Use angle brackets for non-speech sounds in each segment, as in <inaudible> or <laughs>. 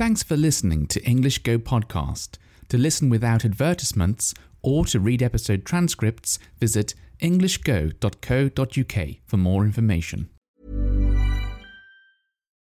Thanks for listening to English Go Podcast. To listen without advertisements or to read episode transcripts, visit englishgo.co.uk for more information.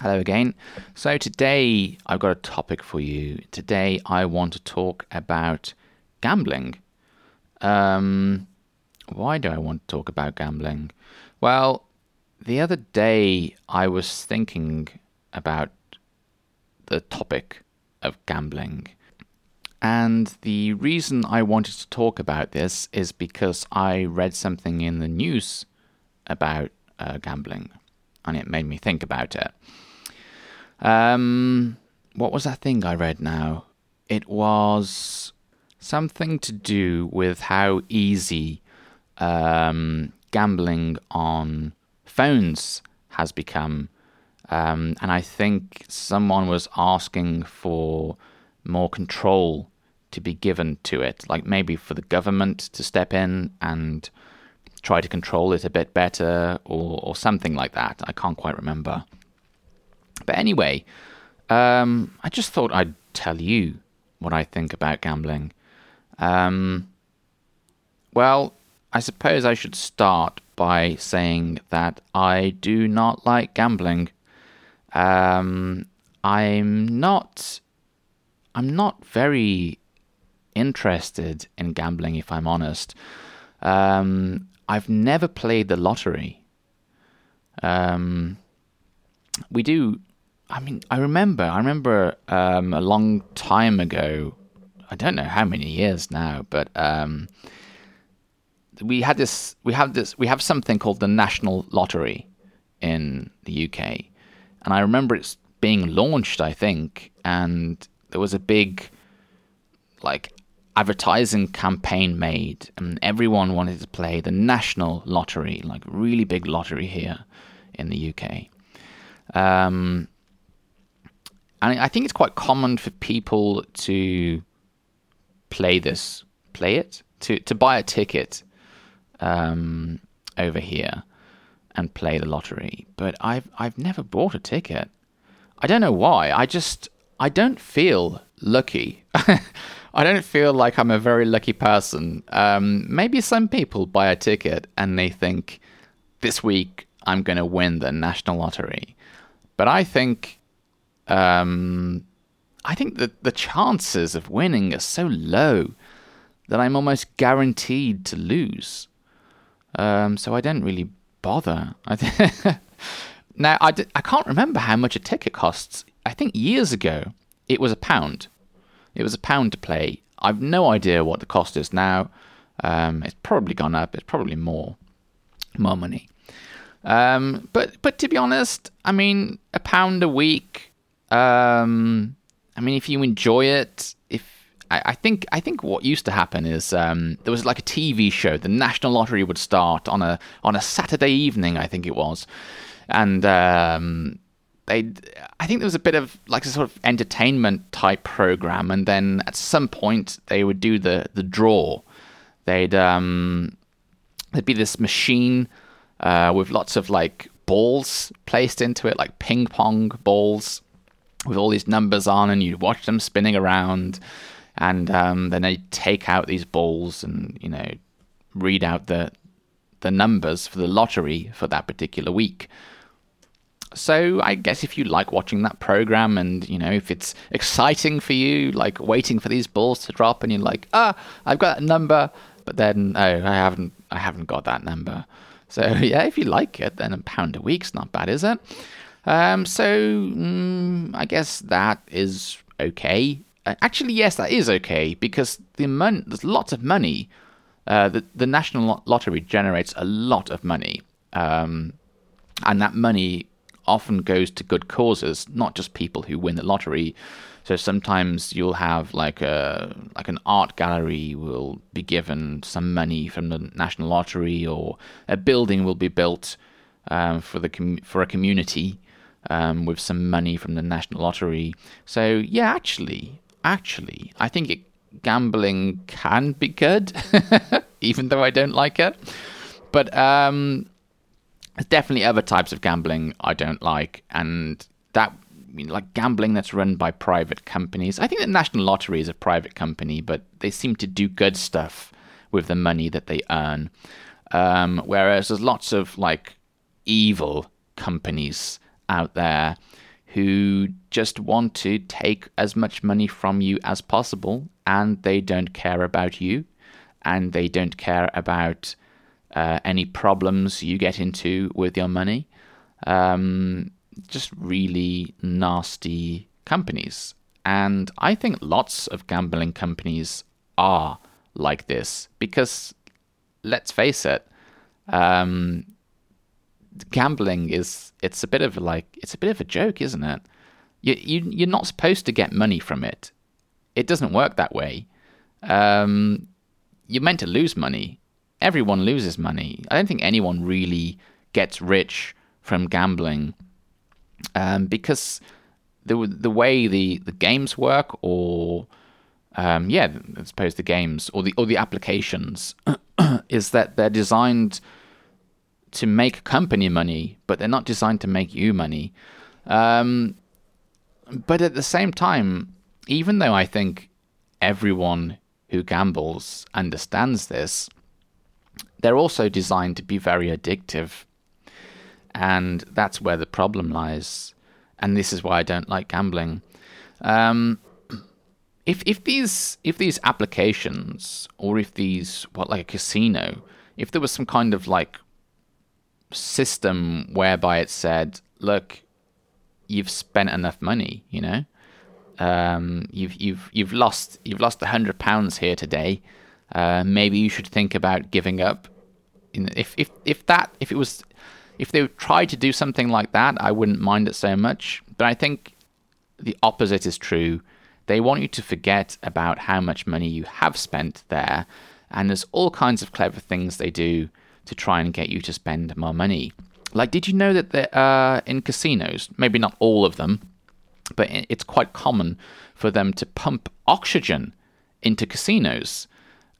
Hello again. So today I've got a topic for you. Today I want to talk about gambling. Um, why do I want to talk about gambling? Well, the other day I was thinking about the topic of gambling. And the reason I wanted to talk about this is because I read something in the news about uh, gambling and it made me think about it. Um, what was that thing I read now? It was something to do with how easy um, gambling on phones has become. Um, and I think someone was asking for more control to be given to it, like maybe for the government to step in and try to control it a bit better or, or something like that. I can't quite remember. But anyway, um, I just thought I'd tell you what I think about gambling. Um, well, I suppose I should start by saying that I do not like gambling. Um, I'm not. I'm not very interested in gambling, if I'm honest. Um, I've never played the lottery. Um, we do I mean, I remember, I remember um, a long time ago. I don't know how many years now, but um, we had this. We have this. We have something called the National Lottery in the UK, and I remember it's being launched. I think, and there was a big, like, advertising campaign made, and everyone wanted to play the National Lottery, like really big lottery here in the UK. Um, and I think it's quite common for people to play this, play it, to to buy a ticket um, over here and play the lottery. But I've I've never bought a ticket. I don't know why. I just I don't feel lucky. <laughs> I don't feel like I'm a very lucky person. Um, maybe some people buy a ticket and they think this week I'm going to win the national lottery. But I think um, I think that the chances of winning are so low that I'm almost guaranteed to lose. Um, so I don't really bother. <laughs> Now I d- I can't remember how much a ticket costs. I think years ago it was a pound. It was a pound to play. I've no idea what the cost is now. Um, it's probably gone up. It's probably more, more money. Um, but but to be honest, I mean, a pound a week um, I mean, if you enjoy it, if I, I think I think what used to happen is um, there was like a TV show. The National Lottery would start on a on a Saturday evening, I think it was, and um, they I think there was a bit of like a sort of entertainment type program, and then at some point they would do the the draw. They'd um, there'd be this machine uh, with lots of like balls placed into it, like ping pong balls with all these numbers on, and you'd watch them spinning around, and um, then they'd take out these balls and you know read out the the numbers for the lottery for that particular week. So I guess if you like watching that program and you know if it's exciting for you, like waiting for these balls to drop, and you're like, ah, I've got that number, but then oh, I haven't, I haven't got that number. So <laughs> yeah, if you like it, then a pound a week's not bad, is it? Um, so mm, I guess that is okay. Uh, actually, yes, that is okay because the mon- there's lots of money. Uh, the the national lottery generates a lot of money, um, and that money often goes to good causes, not just people who win the lottery. So sometimes you'll have like a like an art gallery will be given some money from the national lottery, or a building will be built um, for the com- for a community um, with some money from the national lottery. So yeah, actually, actually, I think it, gambling can be good, <laughs> even though I don't like it. But um, there's definitely other types of gambling I don't like, and that like gambling that's run by private companies. I think the National Lottery is a private company, but they seem to do good stuff with the money that they earn. Um, whereas there's lots of like evil companies out there who just want to take as much money from you as possible and they don't care about you and they don't care about uh, any problems you get into with your money. Um, just really nasty companies. And I think lots of gambling companies are like this because let's face it, um, gambling is it's a bit of like it's a bit of a joke, isn't it? You, you you're not supposed to get money from it. It doesn't work that way. Um, you're meant to lose money everyone loses money. I don't think anyone really gets rich from gambling um, because the the way the, the games work, or um, yeah, I suppose the games or the or the applications <clears throat> is that they're designed to make company money, but they're not designed to make you money. Um, but at the same time, even though I think everyone who gambles understands this, they're also designed to be very addictive. And that's where the problem lies. And this is why I don't like gambling. Um, if if these if these applications or if these what like a casino, if there was some kind of like system whereby it said, look, you've spent enough money, you know, um, you've you've you've lost you've lost a hundred pounds here today. Uh, maybe you should think about giving up. If if if that if it was if they tried to do something like that, I wouldn't mind it so much. But I think the opposite is true. They want you to forget about how much money you have spent there, and there's all kinds of clever things they do to try and get you to spend more money. Like, did you know that there, uh, in casinos, maybe not all of them, but it's quite common for them to pump oxygen into casinos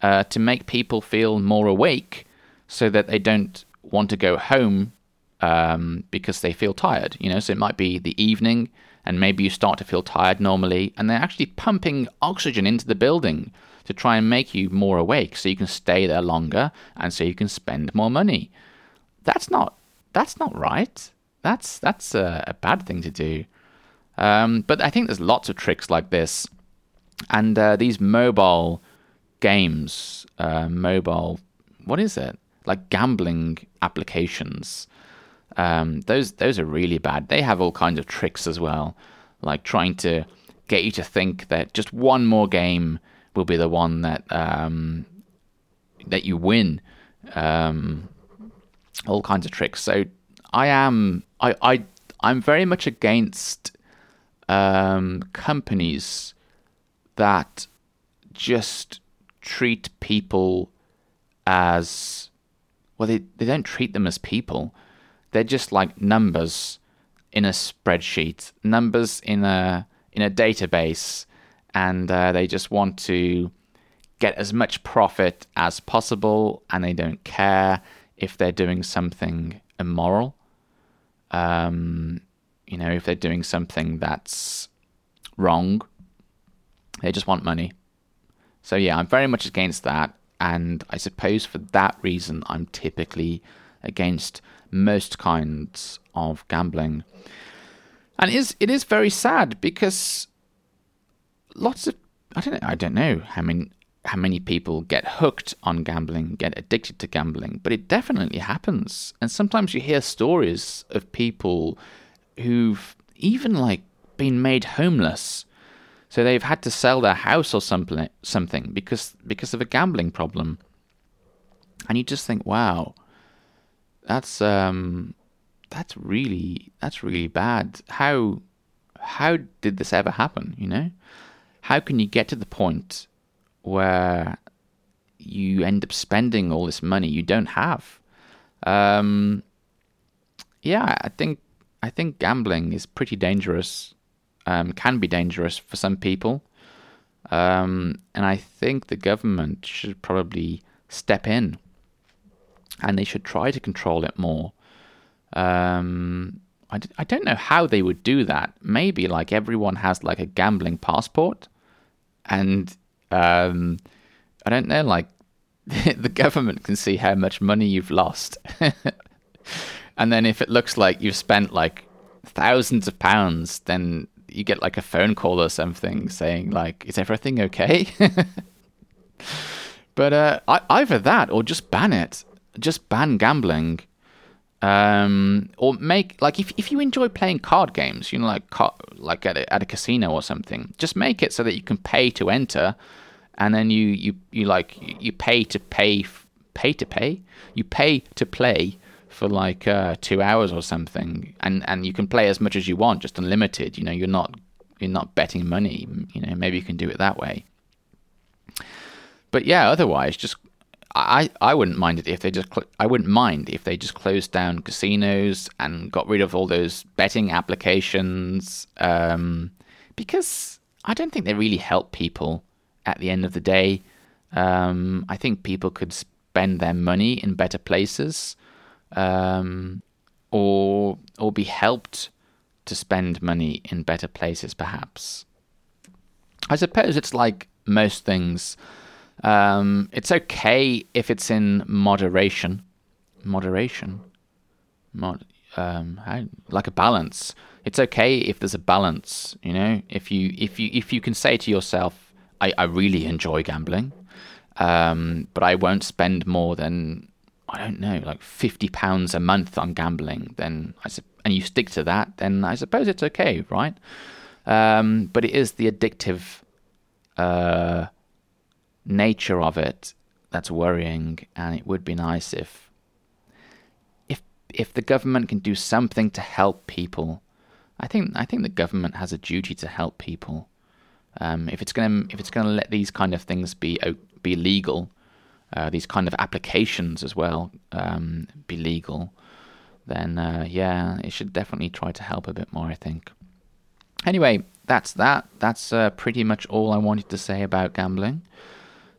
uh, to make people feel more awake so that they don't want to go home um, because they feel tired. You know, so it might be the evening and maybe you start to feel tired normally, and they're actually pumping oxygen into the building to try and make you more awake so you can stay there longer and so you can spend more money. That's not that's not right. That's that's a, a bad thing to do. Um, but I think there's lots of tricks like this, and uh, these mobile games, uh, mobile, what is it? Like gambling applications. Um, those those are really bad. They have all kinds of tricks as well, like trying to get you to think that just one more game will be the one that um, that you win. Um, all kinds of tricks. So I am I I I'm very much against um, companies that just treat people as well they, they don't treat them as people they're just like numbers in a spreadsheet, numbers in a in a database, and uh, they just want to get as much profit as possible, and they don't care if they're doing something immoral. Um, you know, if they're doing something that's wrong, they just want money. So yeah, I'm very much against that, and I suppose for that reason, I'm typically against most kinds of gambling. And it is it is very sad because lots of I don't know I don't know how many how many people get hooked on gambling, get addicted to gambling, but it definitely happens. And sometimes you hear stories of people who've even like been made homeless. So they've had to sell their house or something something because because of a gambling problem. And you just think, wow, that's um that's really that's really bad. How how did this ever happen, you know? How can you get to the point where you end up spending all this money you don't have? Um yeah, I think I think gambling is pretty dangerous. Um, can be dangerous for some people. Um, and I think the government should probably step in and they should try to control it more. Um, I d- I don't know how they would do that. Maybe like everyone has like a gambling passport, and um, I don't know, like <laughs> the government can see how much money you've lost. <laughs> and then if it looks like you've spent like thousands of pounds, then you get like a phone call or something saying like, "Is everything okay?" <laughs> but uh, either that or just ban it just ban gambling um, or make like if if you enjoy playing card games, you know, like like at a, at a casino or something, just make it so that you can pay to enter, and then you you you like you pay to pay pay to pay, you pay to play for like uh, two hours or something, and and you can play as much as you want, just unlimited. You know, you're not you're not betting money. You know, maybe you can do it that way. But yeah, otherwise, just I, I wouldn't mind it if they just cl- I wouldn't mind if they just closed down casinos and got rid of all those betting applications um, because I don't think they really help people at the end of the day. Um, I think people could spend their money in better places um, or or be helped to spend money in better places perhaps. I suppose it's like most things um, it's okay if it's in moderation. Moderation. Mod, um, how, like a balance. It's okay if there's a balance. You know, if you if you if you can say to yourself, I, I really enjoy gambling, um, but I won't spend more than I don't know, like fifty pounds a month on gambling. Then I su- and you stick to that, then I suppose it's okay, right? Um, but it is the addictive. Uh, nature of it that's worrying, and it would be nice if if if the government can do something to help people. I think I think the government has a duty to help people. Um, if it's gonna if it's gonna let these kind of things be be legal, uh, these kind of applications as well um, be legal, then uh, yeah, it should definitely try to help a bit more. I think. Anyway, that's that. That's uh, pretty much all I wanted to say about gambling.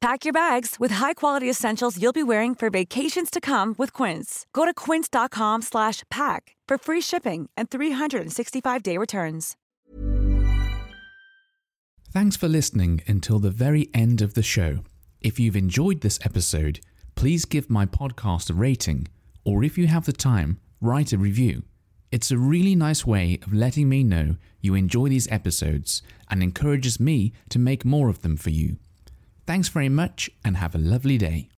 Pack your bags with high-quality essentials you'll be wearing for vacations to come with Quince. Go to quince.com slash pack for free shipping and 365-day returns. Thanks for listening until the very end of the show. If you've enjoyed this episode, please give my podcast a rating, or if you have the time, write a review. It's a really nice way of letting me know you enjoy these episodes and encourages me to make more of them for you. Thanks very much and have a lovely day.